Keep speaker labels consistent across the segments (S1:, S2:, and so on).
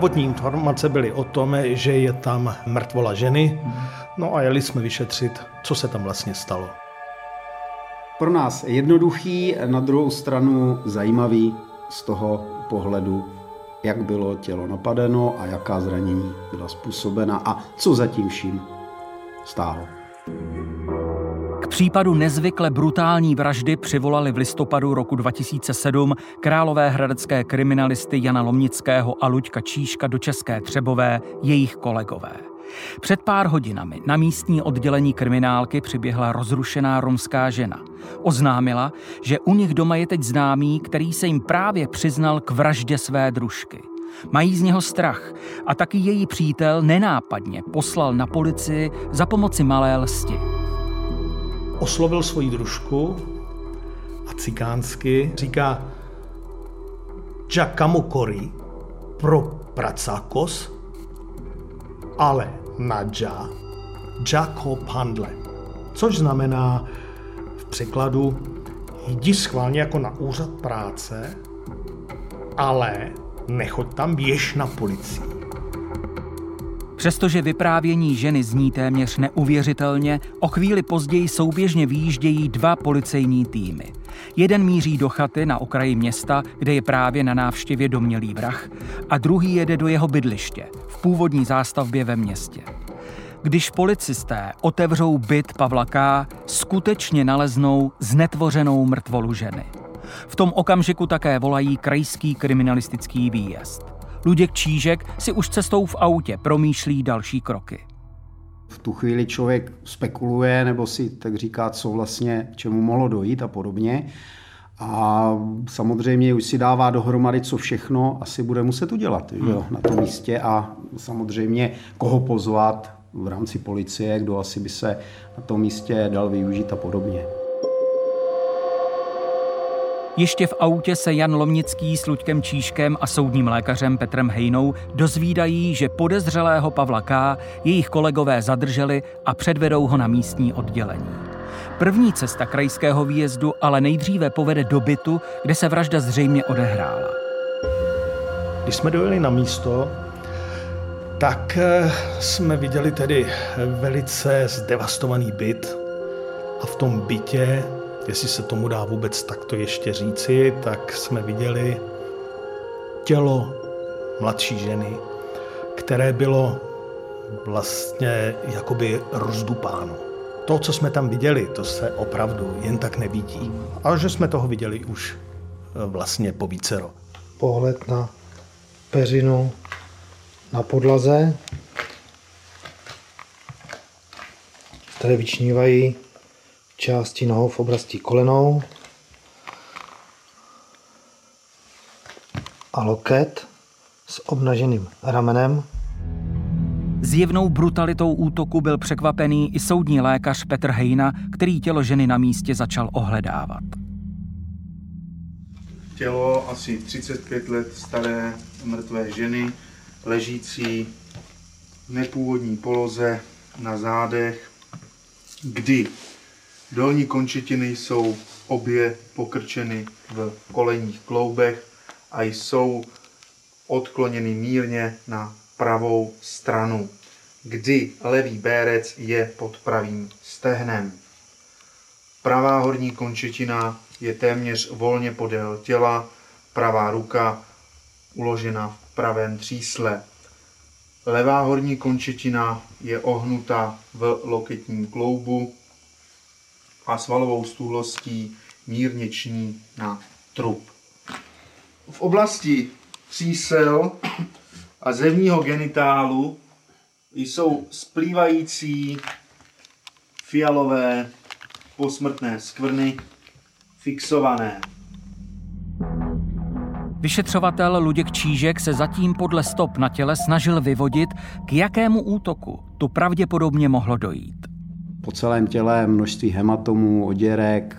S1: Prvotní informace byly o tom, že je tam mrtvola ženy, no a jeli jsme vyšetřit, co se tam vlastně stalo.
S2: Pro nás jednoduchý, na druhou stranu zajímavý z toho pohledu, jak bylo tělo napadeno a jaká zranění byla způsobena a co zatím vším stálo.
S3: Případu nezvykle brutální vraždy přivolali v listopadu roku 2007 králové hradecké kriminalisty Jana Lomnického a Luďka Číška do České Třebové jejich kolegové. Před pár hodinami na místní oddělení kriminálky přiběhla rozrušená romská žena. Oznámila, že u nich doma je teď známý, který se jim právě přiznal k vraždě své družky. Mají z něho strach a taky její přítel nenápadně poslal na policii za pomoci malé lsti.
S1: Oslovil svoji družku a cikánsky říká Giacomo pro pracakos, ale Nadja Jaco Pandle, což znamená v překladu jdi schválně jako na úřad práce, ale nechoď tam, běž na policii.
S3: Přestože vyprávění ženy zní téměř neuvěřitelně, o chvíli později souběžně výjíždějí dva policejní týmy. Jeden míří do chaty na okraji města, kde je právě na návštěvě domělý vrah, a druhý jede do jeho bydliště, v původní zástavbě ve městě. Když policisté otevřou byt Pavla K., skutečně naleznou znetvořenou mrtvolu ženy. V tom okamžiku také volají krajský kriminalistický výjezd. Luděk Čížek si už cestou v autě promýšlí další kroky.
S2: V tu chvíli člověk spekuluje nebo si tak říká, co vlastně, čemu mohlo dojít a podobně. A samozřejmě už si dává dohromady, co všechno asi bude muset udělat hmm. jo, na tom místě a samozřejmě koho pozvat v rámci policie, kdo asi by se na tom místě dal využít a podobně.
S3: Ještě v autě se Jan Lomnický s Luďkem Číškem a soudním lékařem Petrem Hejnou dozvídají, že podezřelého Pavla K. jejich kolegové zadrželi a předvedou ho na místní oddělení. První cesta krajského výjezdu ale nejdříve povede do bytu, kde se vražda zřejmě odehrála.
S1: Když jsme dojeli na místo, tak eh, jsme viděli tedy velice zdevastovaný byt a v tom bytě jestli se tomu dá vůbec takto ještě říci, tak jsme viděli tělo mladší ženy, které bylo vlastně jakoby rozdupáno. To, co jsme tam viděli, to se opravdu jen tak nevidí. A že jsme toho viděli už e, vlastně po vícero.
S4: Pohled na peřinu na podlaze. Tady vyčnívají části nohou v oblasti kolenou a loket s obnaženým ramenem.
S3: Zjevnou brutalitou útoku byl překvapený i soudní lékař Petr Hejna, který tělo ženy na místě začal ohledávat.
S5: Tělo asi 35 let staré mrtvé ženy, ležící v nepůvodní poloze na zádech, kdy Dolní končetiny jsou obě pokrčeny v kolenních kloubech a jsou odkloněny mírně na pravou stranu, kdy levý bérec je pod pravým stehnem. Pravá horní končetina je téměř volně podél těla, pravá ruka uložena v pravém třísle. Levá horní končetina je ohnuta v loketním kloubu, a svalovou stůlostí mírně ční na trup. V oblasti přísel a zevního genitálu jsou splývající fialové posmrtné skvrny fixované.
S3: Vyšetřovatel Luděk Čížek se zatím podle stop na těle snažil vyvodit, k jakému útoku tu pravděpodobně mohlo dojít.
S2: Po celém těle množství hematomů, oděrek,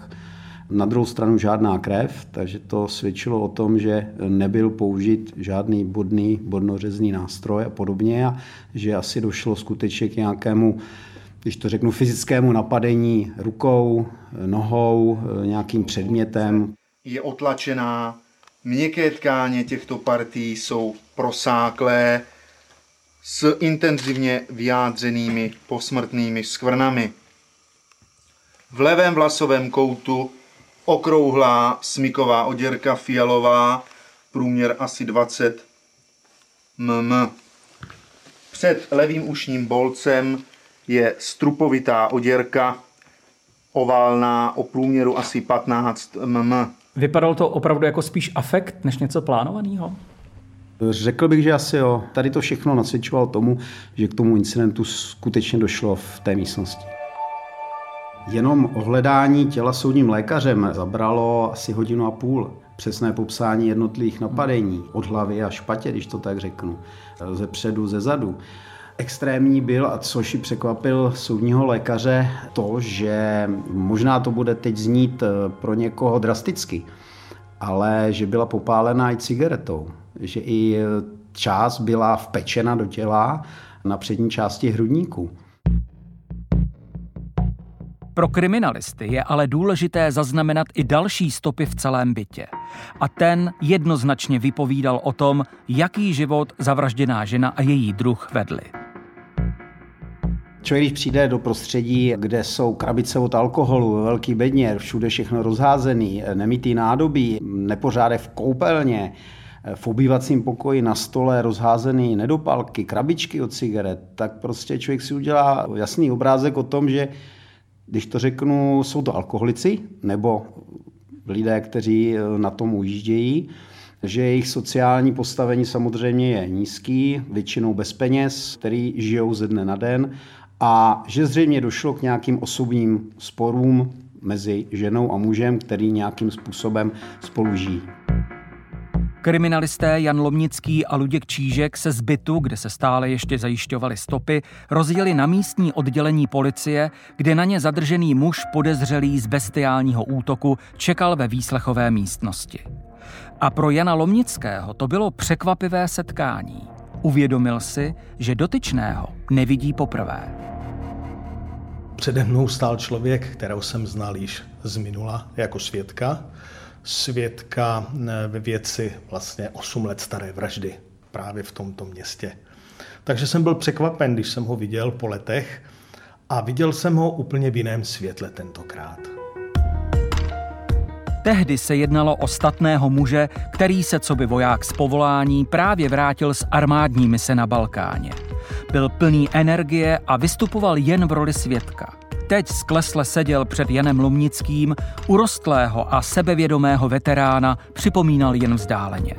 S2: na druhou stranu žádná krev, takže to svědčilo o tom, že nebyl použit žádný bodný, bodnořezný nástroj a podobně a že asi došlo skutečně k nějakému, když to řeknu, fyzickému napadení rukou, nohou, nějakým předmětem.
S5: Je otlačená. Měkké tkáně těchto partí jsou prosáklé s intenzivně vyjádřenými posmrtnými skvrnami. V levém vlasovém koutu okrouhlá smyková oděrka fialová, průměr asi 20 mm. Před levým ušním bolcem je strupovitá oděrka, oválná o průměru asi 15 mm.
S3: Vypadalo to opravdu jako spíš afekt, než něco plánovaného?
S2: Řekl bych, že asi jo. Tady to všechno nasvědčovalo tomu, že k tomu incidentu skutečně došlo v té místnosti. Jenom ohledání těla soudním lékařem zabralo asi hodinu a půl. Přesné popsání jednotlivých napadení, od hlavy až patě, když to tak řeknu, ze předu, ze zadu. Extrémní byl, a což ji překvapil soudního lékaře, to, že možná to bude teď znít pro někoho drasticky, ale že byla popálená i cigaretou, že i eh, část byla vpečena do těla na přední části hrudníku.
S3: Pro kriminalisty je ale důležité zaznamenat i další stopy v celém bytě. A ten jednoznačně vypovídal o tom, jaký život zavražděná žena a její druh vedli.
S2: Člověk, když přijde do prostředí, kde jsou krabice od alkoholu, velký bedněr, všude všechno rozházený, nemítý nádobí, nepořádek v koupelně, v obývacím pokoji na stole rozházený nedopalky, krabičky od cigaret, tak prostě člověk si udělá jasný obrázek o tom, že když to řeknu, jsou to alkoholici nebo lidé, kteří na tom ujíždějí, že jejich sociální postavení samozřejmě je nízký, většinou bez peněz, který žijou ze dne na den a že zřejmě došlo k nějakým osobním sporům mezi ženou a mužem, který nějakým způsobem spolu žijí.
S3: Kriminalisté Jan Lomnický a Luděk Čížek se z bytu, kde se stále ještě zajišťovaly stopy, rozjeli na místní oddělení policie, kde na ně zadržený muž podezřelý z bestiálního útoku čekal ve výslechové místnosti. A pro Jana Lomnického to bylo překvapivé setkání. Uvědomil si, že dotyčného nevidí poprvé.
S1: Přede mnou stál člověk, kterého jsem znal již z minula jako svědka. Svědka eh, ve věci vlastně 8 let staré vraždy právě v tomto městě. Takže jsem byl překvapen, když jsem ho viděl po letech a viděl jsem ho úplně v jiném světle tentokrát.
S3: Tehdy se jednalo o statného muže, který se co by voják z povolání právě vrátil z armádní mise na Balkáně. Byl plný energie a vystupoval jen v roli svědka. Teď sklesle seděl před Janem Lumnickým, urostlého a sebevědomého veterána připomínal jen vzdáleně.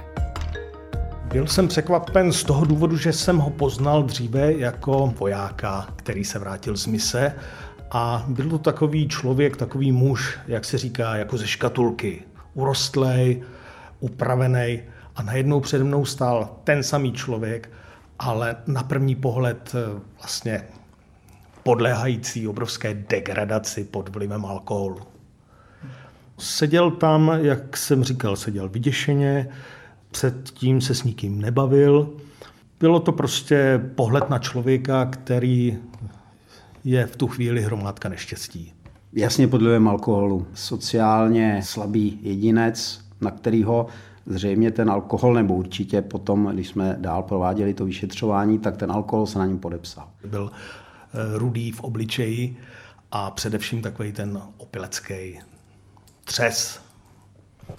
S1: Byl jsem překvapen z toho důvodu, že jsem ho poznal dříve jako vojáka, který se vrátil z mise a byl to takový člověk, takový muž, jak se říká, jako ze škatulky. Urostlej, upravený a najednou přede mnou stál ten samý člověk, ale na první pohled eh, vlastně podléhající obrovské degradaci pod vlivem alkoholu. Seděl tam, jak jsem říkal, seděl vyděšeně, předtím se s nikým nebavil. Bylo to prostě pohled na člověka, který je v tu chvíli hromádka neštěstí.
S2: Jasně pod vlivem alkoholu. Sociálně slabý jedinec, na kterýho zřejmě ten alkohol, nebo určitě potom, když jsme dál prováděli to vyšetřování, tak ten alkohol se na něm podepsal.
S1: Byl eh, rudý v obličeji a především takový ten opilecký třes.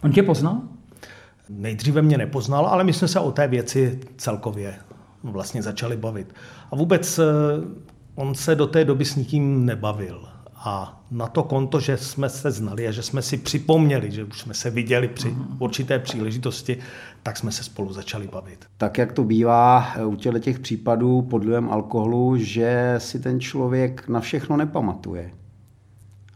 S3: On tě poznal?
S1: Nejdříve mě nepoznal, ale my jsme se o té věci celkově vlastně začali bavit. A vůbec eh, on se do té doby s nikým nebavil. A na to konto, že jsme se znali a že jsme si připomněli, že už jsme se viděli při mhm. určité příležitosti, tak jsme se spolu začali bavit.
S2: Tak jak to bývá eh, u těle těch případů pod vlivem alkoholu, že si ten člověk na všechno nepamatuje.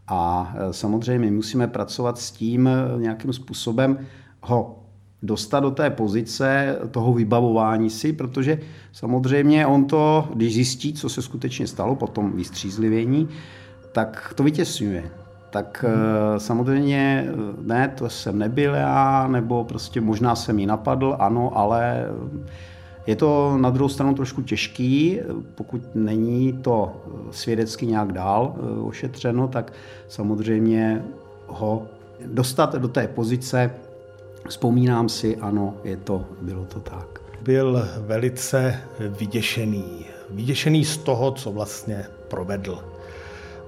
S2: A eh, samozřejmě musíme pracovat s tím eh, nějakým způsobem ho dostat do té pozice toho vybavování si, protože samozřejmě on to, když zjistí, co se skutečně stalo po tom vystřízlivění, tak to vytěsňuje. Tak hmm. samozřejmě ne, to jsem nebyl já, nebo prostě možná jsem ji napadl, ano, ale je to na druhou stranu trošku těžký, pokud není to svědecky nějak dál eh, ošetřeno, tak samozřejmě ho dostat do té pozice Vzpomínám si, ano, je to, bylo to tak.
S1: Byl velice vyděšený. Vyděšený z toho, co vlastně provedl.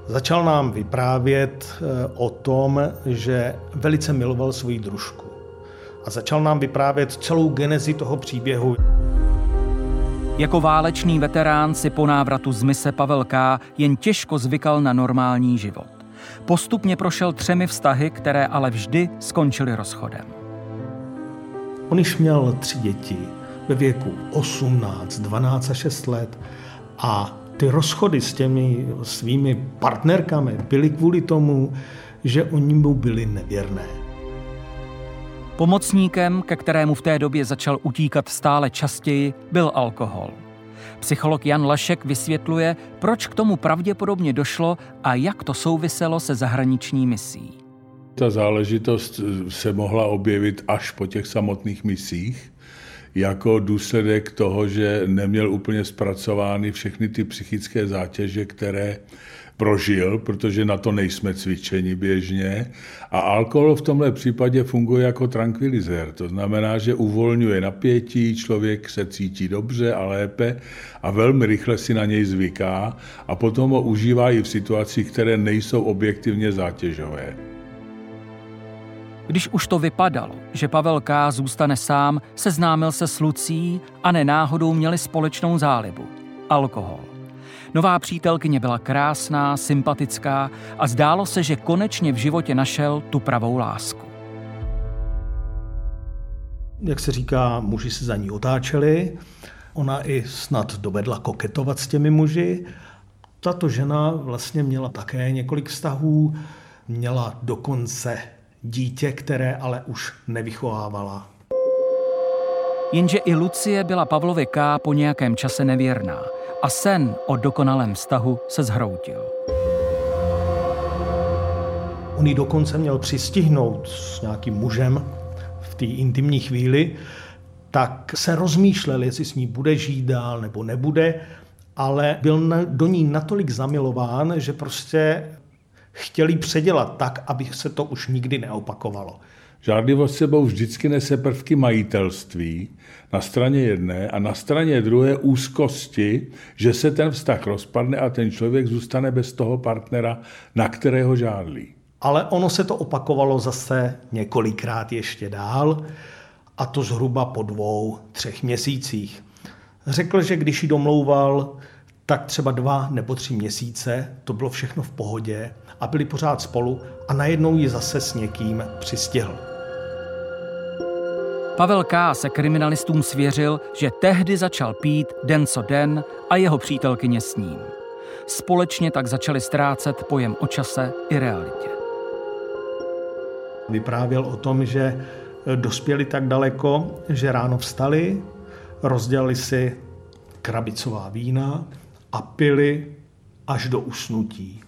S1: Začal nám vyprávět eh, o tom, že velice miloval svoji družku. A začal nám vyprávět celou genezi toho příběhu.
S3: Jako válečný veterán si po návratu z mise Pavel K. jen těžko zvykal na normální život. Postupně prošel třemi vztahy, které ale vždy skončily rozchodem.
S1: On již měl tři děti ve věku 18, 12 a 6 let a ty rozchody s těmi svými partnerkami byly kvůli tomu, že oni mu byli nevěrné.
S3: Pomocníkem, ke kterému v té době začal utíkat stále častěji, byl alkohol. Psycholog Jan Lašek vysvětluje, proč k tomu pravděpodobně došlo a jak to souviselo se zahraniční misí.
S6: Ta záležitost se mohla objevit až po těch samotných misích, jako důsledek toho, že neměl úplně zpracovány všechny ty psychické zátěže, které prožil, protože na to nejsme cvičeni běžně. A alkohol v tomhle případě funguje jako tranquilizér. To znamená, že uvolňuje napětí, člověk se cítí dobře a lépe a velmi rychle si na něj zvyká a potom ho užívá i v situacích, které nejsou objektivně zátěžové.
S3: Když už to vypadalo, že Pavel K. zůstane sám, seznámil se s Lucí a nenáhodou měli společnou zálibu – alkohol. Nová přítelkyně byla krásná, sympatická a zdálo se, že konečně v životě našel tu pravou lásku.
S1: Jak se říká, muži se za ní otáčeli. Ona i snad dovedla koketovat s těmi muži. Tato žena vlastně měla také několik vztahů, měla dokonce dítě, které ale už nevychovávala.
S3: Jenže i Lucie byla Pavlovi K. po nějakém čase nevěrná a sen o dokonalém vztahu se zhroutil.
S1: On ji dokonce měl přistihnout s nějakým mužem v té intimní chvíli, tak se rozmýšlel, jestli s ní bude žít dál nebo nebude, ale byl do ní natolik zamilován, že prostě chtěli předělat tak, aby se to už nikdy neopakovalo.
S6: Žádlivost sebou vždycky nese prvky majitelství na straně jedné a na straně druhé úzkosti, že se ten vztah rozpadne a ten člověk zůstane bez toho partnera, na kterého žádlí.
S1: Ale ono se to opakovalo zase několikrát ještě dál a to zhruba po dvou, třech měsících. Řekl, že když ji domlouval, tak třeba dva nebo tři měsíce to bylo všechno v pohodě a byli pořád spolu a najednou ji zase s někým přistihl.
S3: Pavel K. se kriminalistům svěřil, že tehdy začal pít den co den a jeho přítelkyně s ním. Společně tak začali ztrácet pojem o čase i realitě.
S1: Vyprávěl o tom, že dospěli tak daleko, že ráno vstali, rozdělili si krabicová vína a pili až do usnutí.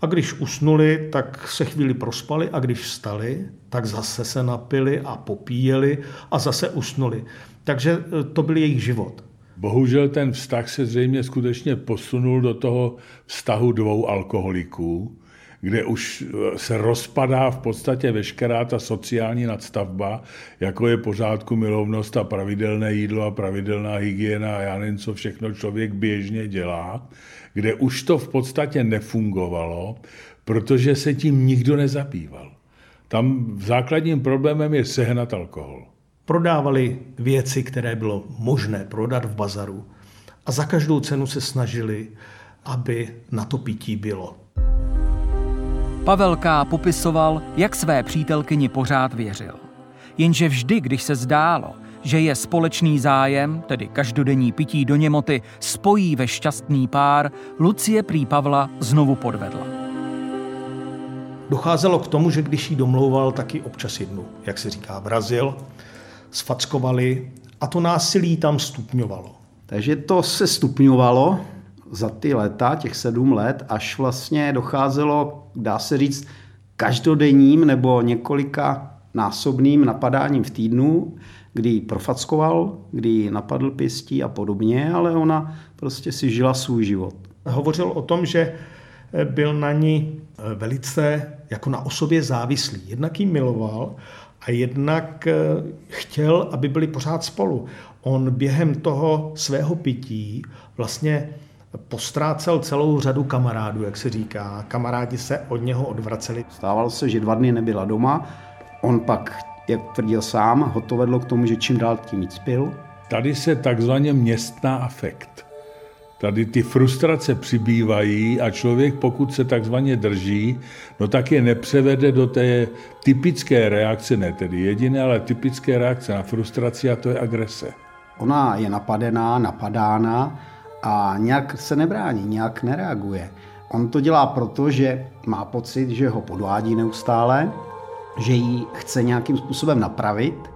S1: A když usnuli, tak se chvíli prospali a když vstali, tak zase se napili a popíjeli a zase usnuli. Takže e, to byl jejich život.
S6: Bohužel ten vztah se zřejmě skutečně posunul do toho vztahu dvou alkoholiků, kde už e, se rozpadá v podstatě veškerá ta sociální nadstavba, jako je pořádku milovnost a pravidelné jídlo a pravidelná hygiena a já nevím, co všechno člověk běžně dělá kde už to v podstatě nefungovalo, protože se tím nikdo nezabýval. Tam základním problémem je sehnat alkohol.
S1: Prodávali věci, které bylo možné prodat v bazaru a za každou cenu se snažili, aby na to pití bylo.
S3: Pavel K. popisoval, jak své přítelkyni pořád věřil. Jenže vždy, když se zdálo, že je společný zájem, tedy každodenní pití do němoty, spojí ve šťastný pár, Lucie prý Pavla znovu podvedla.
S1: Docházelo k tomu, že když jí domlouval, taky občas jednu, jak se říká, vrazil, sfackovali a to násilí tam stupňovalo.
S2: Takže to se stupňovalo za ty léta, těch sedm let, až vlastně docházelo, dá se říct, každodenním nebo několika násobným napadáním v týdnu, kdy ji profackoval, kdy ji napadl pěstí a podobně, ale ona prostě si žila svůj život.
S1: Hovořil o tom, že byl na ní velice jako na osobě závislý. Jednak ji miloval a jednak eh, chtěl, aby byli pořád spolu. On během toho svého pití vlastně postrácel celou řadu kamarádů, jak se říká. Kamarádi se od něho odvraceli.
S2: Stávalo se, že dva dny nebyla doma, on pak, jak tvrdil sám, ho to vedlo k tomu, že čím dál tím víc pil.
S6: Tady se takzvaně městná afekt. Tady ty frustrace přibývají a člověk, pokud se takzvaně drží, no tak je nepřevede do té typické reakce, ne tedy jediné, ale typické reakce na frustraci a to je agrese.
S2: Ona je napadená, napadána a nějak se nebrání, nějak nereaguje. On to dělá proto, že má pocit, že ho podvádí neustále, že ji chce nějakým způsobem napravit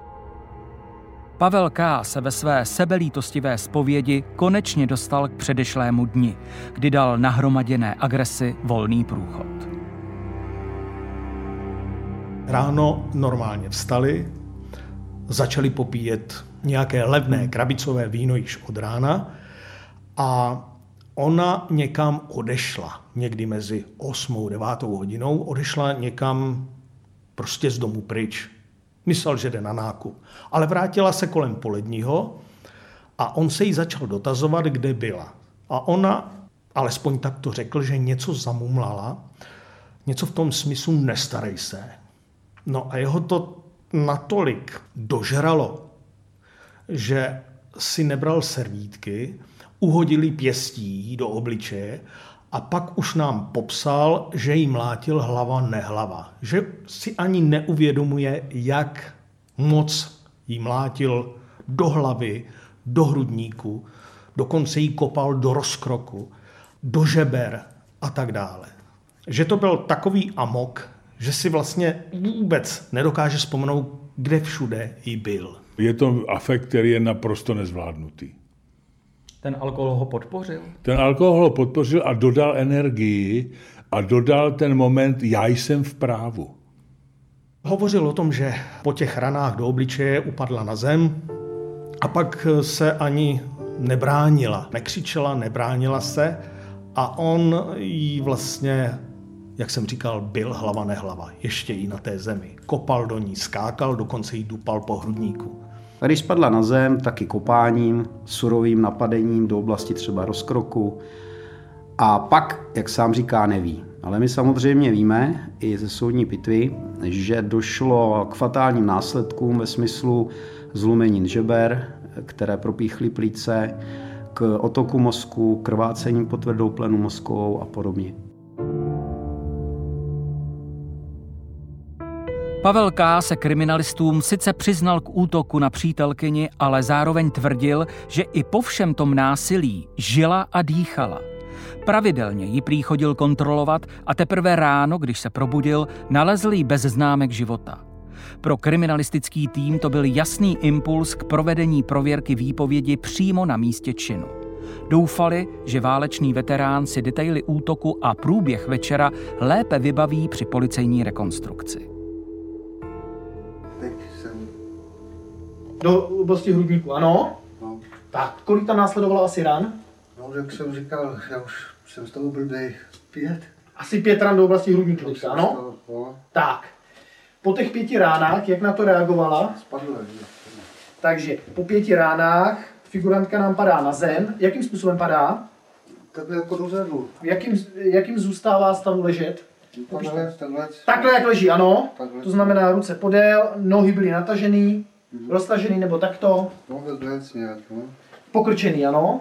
S3: Pavel K. se ve své sebelítostivé zpovědi konečně dostal k předešlému dni, kdy dal nahromaděné agresi volný průchod.
S1: Ráno normálně vstali, začali popíjet nějaké levné krabicové víno již od rána a ona někam odešla, někdy mezi 8. a 9. hodinou, odešla někam prostě z domu pryč. Myslel, že jde na nákup. Ale vrátila se kolem poledního a on se jí začal dotazovat, kde byla. A ona, alespoň tak to řekl, že něco zamumlala, něco v tom smyslu nestarej se. No a jeho to natolik dožralo, že si nebral servítky, uhodili pěstí do obličeje a pak už nám popsal, že jí mlátil hlava nehlava. Že si ani neuvědomuje, jak moc jí mlátil do hlavy, do hrudníku, dokonce jí kopal do rozkroku, do žeber a tak dále. Že to byl takový amok, že si vlastně vůbec nedokáže vzpomenout, kde všude jí byl.
S6: Je to afekt, který je naprosto nezvládnutý.
S3: Ten alkohol ho podpořil?
S6: Ten alkohol ho podpořil a dodal energii a dodal ten moment, já jsem v právu.
S1: Hovořil o tom, že po těch ranách do obličeje upadla na zem a pak se ani nebránila. Nekřičela, nebránila se a on jí vlastně, jak jsem říkal, byl hlava nehlava, ještě i na té zemi. Kopal do ní, skákal, dokonce jí dupal po hrudníku.
S2: Když spadla na zem, taky kopáním, surovým napadením do oblasti třeba rozkroku. A pak, jak sám říká, neví. Ale my samozřejmě víme i ze soudní pitvy, že došlo k fatálním následkům ve smyslu zlumenin žeber, které propíchly plíce, k otoku mozku, krvácením po tvrdou plenu mozkovou a podobně.
S3: Pavel K. se kriminalistům sice přiznal k útoku na přítelkyni, ale zároveň tvrdil, že i po všem tom násilí žila a dýchala. Pravidelně ji prý chodil kontrolovat a teprve ráno, když se probudil, nalezl ji bez známek života. Pro kriminalistický tým to byl jasný impuls k provedení prověrky výpovědi přímo na místě činu. Doufali, že válečný veterán si detaily útoku a průběh večera lépe vybaví při policejní rekonstrukci.
S4: Do oblasti hrudníku, ano?
S7: No.
S4: Tak, kolik tam následovalo asi ran?
S7: No, jak jsem říkal, já už jsem z toho blbý pět.
S4: Asi pět ran do oblasti hrudníku, teďka,
S7: jsem
S4: ano?
S7: toho, no,
S4: Tak. Po těch pěti ránách, jak na to reagovala?
S7: spadlo. že?
S4: Takže po pěti ránách figurantka nám padá na zem. Jakým způsobem padá?
S7: Takhle jako dozadu.
S4: Jakým, jakým zůstává stavu ležet?
S7: Takhle, takhle.
S4: Takhle, jak leží, ano.
S7: Takhle.
S4: To znamená ruce podél, nohy byly natažený, roztažený nebo takto.
S7: No, takhle nějak, no.
S4: Pokrčený, ano.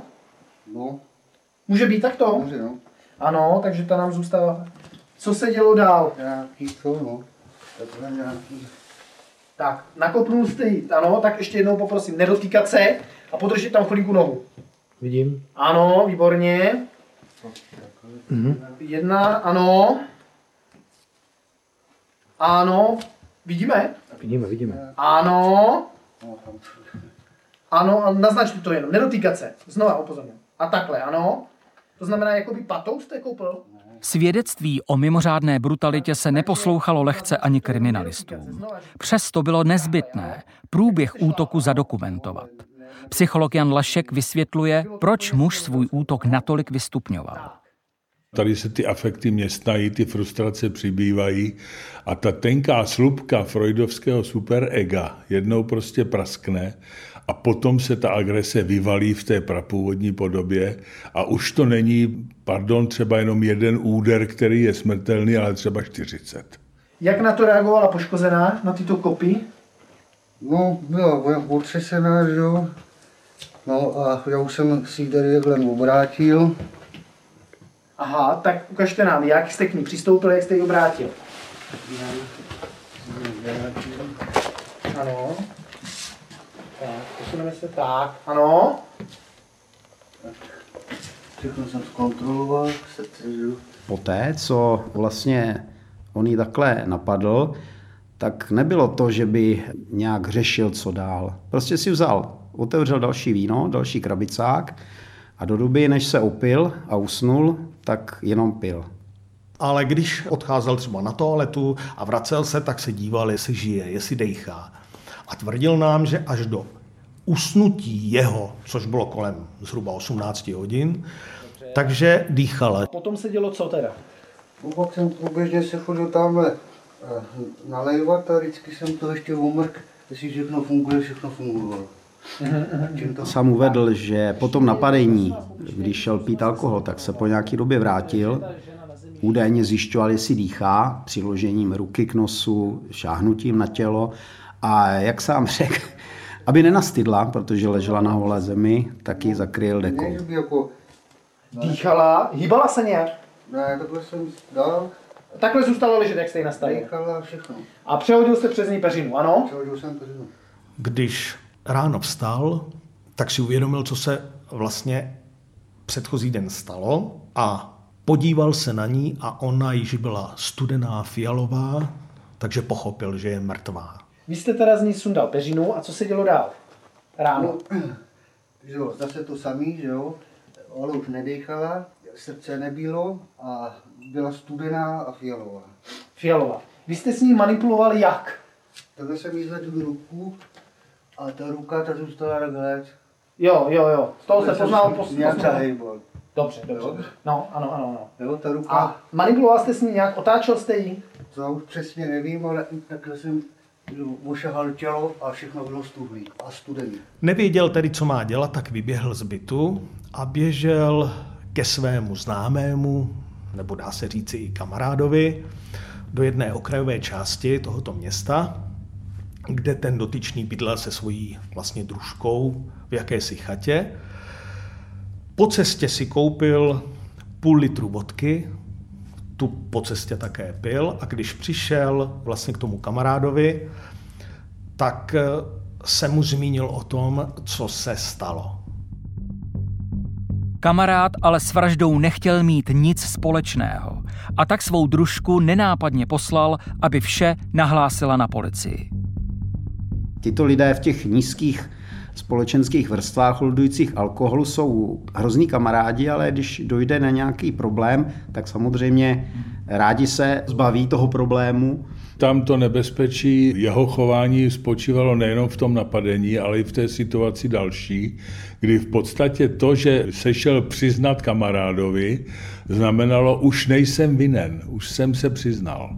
S7: No,
S4: Může být takto?
S7: dobře, no.
S4: Ano, takže ta nám zůstává. Co se dělo dál?
S7: Nějaký to, no. Takhle nějaký.
S4: Tak, nakopnul jste jít, ano, tak ještě jednou poprosím, nedotýkat se a podržet tam chvilku nohu. Vidím. Ano, výborně. Jedna, ano. Ano, vidíme? Vidíme, vidíme. Ano,
S7: No,
S4: ano, naznačte to jenom, nedotýkat se. Znova upozorňuji. A takhle, ano. To znamená, jakoby patou jste koupil?
S3: Svědectví o mimořádné brutalitě se neposlouchalo lehce ani kriminalistům. Přesto bylo nezbytné průběh útoku zadokumentovat. Psycholog Jan Lašek vysvětluje, proč muž svůj útok natolik vystupňoval.
S6: Tady se ty afekty městnají, ty frustrace přibývají a ta tenká slupka freudovského superega jednou prostě praskne a potom se ta agrese vyvalí v té prapůvodní podobě a už to není, pardon, třeba jenom jeden úder, který je smrtelný, ale třeba 40.
S4: Jak na to reagovala poškozená, na tyto kopy?
S7: No, byla otřesená, že jo. No a já už jsem si ji tady takhle obrátil.
S4: Aha, tak ukažte nám, jak jste k ní přistoupil, jak jste ji obrátil. Ano. Tak, posuneme se tak. Ano.
S7: Všechno jsem zkontroloval, se třežu.
S2: Poté, co vlastně on ji takhle napadl, tak nebylo to, že by nějak řešil, co dál. Prostě si vzal, otevřel další víno, další krabicák a do doby, než se opil a usnul, tak jenom pil.
S1: Ale když odcházel třeba na toaletu a vracel se, tak se díval, jestli žije, jestli dejchá. A tvrdil nám, že až do usnutí jeho, což bylo kolem zhruba 18 hodin, takže dýchal.
S4: Potom se dělo co teda?
S7: No pak jsem průběžně se chodil tamhle eh, nalejvat a vždycky jsem to ještě omrk, jestli všechno funguje, všechno fungovalo. Čím to
S2: Sám uvedl, že po tom napadení, když šel pít alkohol, tak se po nějaké době vrátil. Údajně zjišťoval, jestli dýchá, přiložením ruky k nosu, šáhnutím na tělo. A jak sám řekl, aby nenastydla, protože ležela na holé zemi, tak ji zakryl dekou.
S7: jako,
S4: Dýchala, hýbala se nějak.
S7: ne, takhle jsem dal,
S4: Takhle zůstala ležet, jak jste ji nastavil.
S7: dýchala všechno.
S4: A přehodil jste přes ní peřinu, ano?
S7: Přehodil jsem peřinu.
S1: Když ráno vstal, tak si uvědomil, co se vlastně předchozí den stalo a podíval se na ní a ona již byla studená fialová, takže pochopil, že je mrtvá.
S4: Vy jste teda z ní sundal peřinu a co se dělo dál? Ráno.
S7: No, že jo, zase to samý, že jo, ale už nedechala, srdce nebylo a byla studená a fialová.
S4: Fialová. Vy jste s ní manipulovali jak?
S7: Takhle jsem jí zvedl ruku a ta ruka ta zůstala takhle.
S4: Jo, jo, jo. Z toho se poznal pos...
S7: Nějak
S4: poznal-
S7: hejbal.
S4: Dobře, dobře. No, ano, ano, ano.
S7: Jo, ta ruka,
S4: A manipuloval jste s ní nějak, otáčel jste ji?
S7: to už přesně nevím, ale takhle jsem ošahal tělo a všechno bylo stuhlý a studený.
S1: Nevěděl tedy, co má dělat, tak vyběhl z bytu a běžel ke svému známému, nebo dá se říci i kamarádovi, do jedné okrajové části tohoto města, kde ten dotyčný bydlel se svojí vlastně družkou v jakési chatě. Po cestě si koupil půl litru vodky, tu po cestě také pil a když přišel vlastně k tomu kamarádovi, tak eh, se mu zmínil o tom, co se stalo.
S3: Kamarád ale s vraždou nechtěl mít nic společného a tak svou družku nenápadně poslal, aby vše nahlásila na policii.
S2: Tyto lidé v těch nízkých společenských vrstvách holdujících alkoholu jsou hrozný kamarádi, ale když dojde na nějaký problém, tak samozřejmě rádi se zbaví toho problému.
S6: Tam to nebezpečí jeho chování spočívalo nejenom v tom napadení, ale i v té situaci další, kdy v podstatě to, že se šel přiznat kamarádovi, znamenalo, už nejsem vinen, už jsem se přiznal.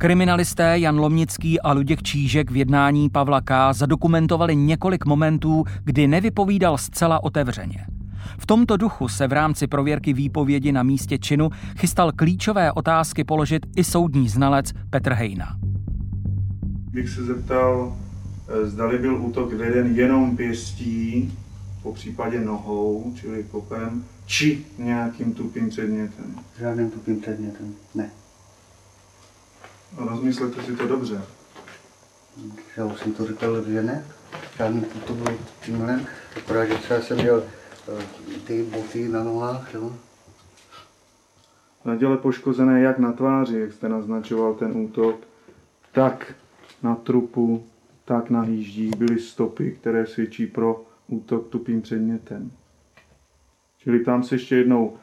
S3: Kriminalisté Jan Lomnický a Luděk Čížek v jednání Pavla K. zadokumentovali několik momentů, kdy nevypovídal zcela otevřeně. V tomto duchu se v rámci prověrky výpovědi na místě činu chystal klíčové otázky položit i soudní znalec Petr Hejna.
S8: bych se zeptal, eh, zdali byl útok veden jenom pěstí, po případě nohou, čili kopem, či nějakým tupým předmětem.
S7: Žádným tupým předmětem. Ne.
S8: Rozmyslete si to dobře.
S7: Já už jsem to říkal, že ne. Žádný to byl tímhle. Akorát, že třeba jsem měl eh, ty boty na nohách, jo.
S8: Na těle poškozené jak na tváři, jak jste naznačoval ten útok, tak na trupu, tak na hýždích byly stopy, které svědčí pro útok tupým předmětem. Čili tam se ještě jednou,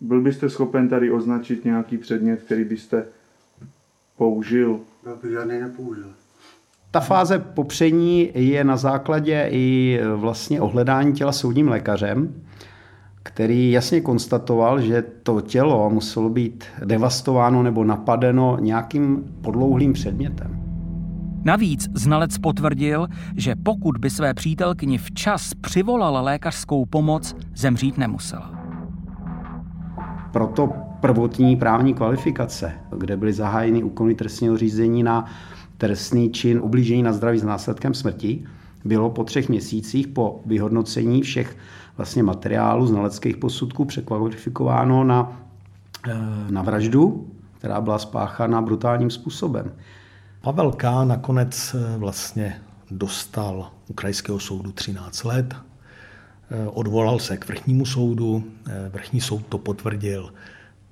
S8: byl byste schopen tady označit nějaký předmět, který byste použil
S7: Já bych žádný nepoužil.
S2: Ta fáze popření je na základě i vlastně ohledání těla soudním lékařem, který jasně konstatoval, že to tělo muselo být devastováno nebo napadeno nějakým podlouhlým předmětem.
S3: Navíc znalec potvrdil, že pokud by své přítelkyni včas přivolala lékařskou pomoc, zemřít nemusela.
S2: Proto prvotní právní kvalifikace, kde byly zahájeny úkony trestního řízení na trestný čin ublížení na zdraví s následkem smrti, bylo po třech měsících po vyhodnocení všech vlastně materiálů znaleckých posudků překvalifikováno na, eh, na vraždu, která byla spáchána brutálním způsobem.
S1: Pavel K. nakonec eh, vlastně dostal u krajského soudu 13 let, eh, odvolal se k vrchnímu soudu, vrchní soud to potvrdil,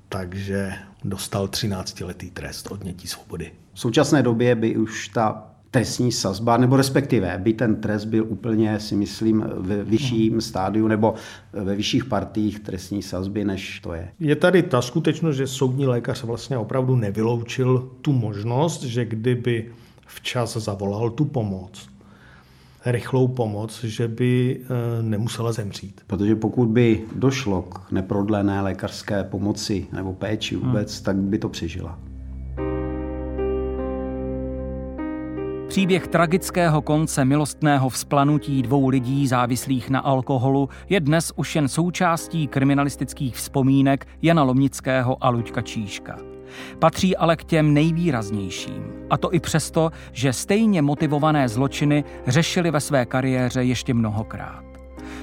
S1: takže dostal 13-letý trest odnětí svobody.
S2: V současné době by už ta trestní sazba, nebo respektive by ten trest byl úplně, si myslím, ve vyšším stádiu nebo ve vyšších partích trestní sazby, než to je.
S1: Je tady ta skutečnost, že soudní lékař vlastně opravdu nevyloučil tu možnost, že kdyby včas zavolal tu pomoc, rychlou pomoc, že by e, nemusela zemřít.
S2: Protože pokud by došlo k neprodlené lékařské pomoci nebo péči vůbec, hmm. tak by to přežila.
S3: Příběh tragického konce milostného vzplanutí dvou lidí závislých na alkoholu je dnes už jen součástí kriminalistických vzpomínek Jana Lomnického a Luďka Číška. Patří ale k těm nejvýraznějším. A to i přesto, že stejně motivované zločiny řešili ve své kariéře ještě mnohokrát.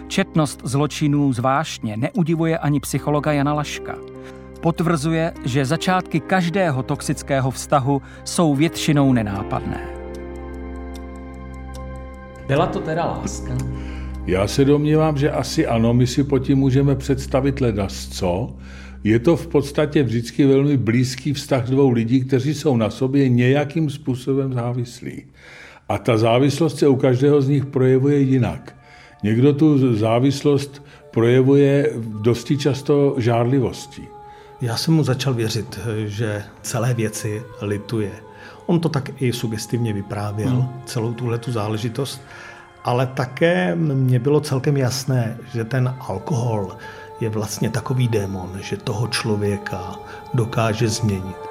S3: Četnost zločinů zvláštně neudivuje ani psychologa Jana Laška. Potvrzuje, že začátky každého toxického vztahu jsou většinou nenápadné.
S9: Byla to teda láska?
S6: Já se domnívám, že asi ano, my si po tím můžeme představit ledas co. Je to v podstatě vždycky velmi blízký vztah dvou lidí, kteří jsou na sobě nějakým způsobem závislí. A ta závislost se u každého z nich projevuje jinak. Někdo tu závislost projevuje dosti často žárlivostí.
S1: Já jsem mu začal věřit, že celé věci lituje. On to tak i sugestivně vyprávěl, hmm. celou tuhle tu záležitost. Ale také mně bylo celkem jasné, že ten alkohol je vlastně takový démon, že toho člověka dokáže změnit.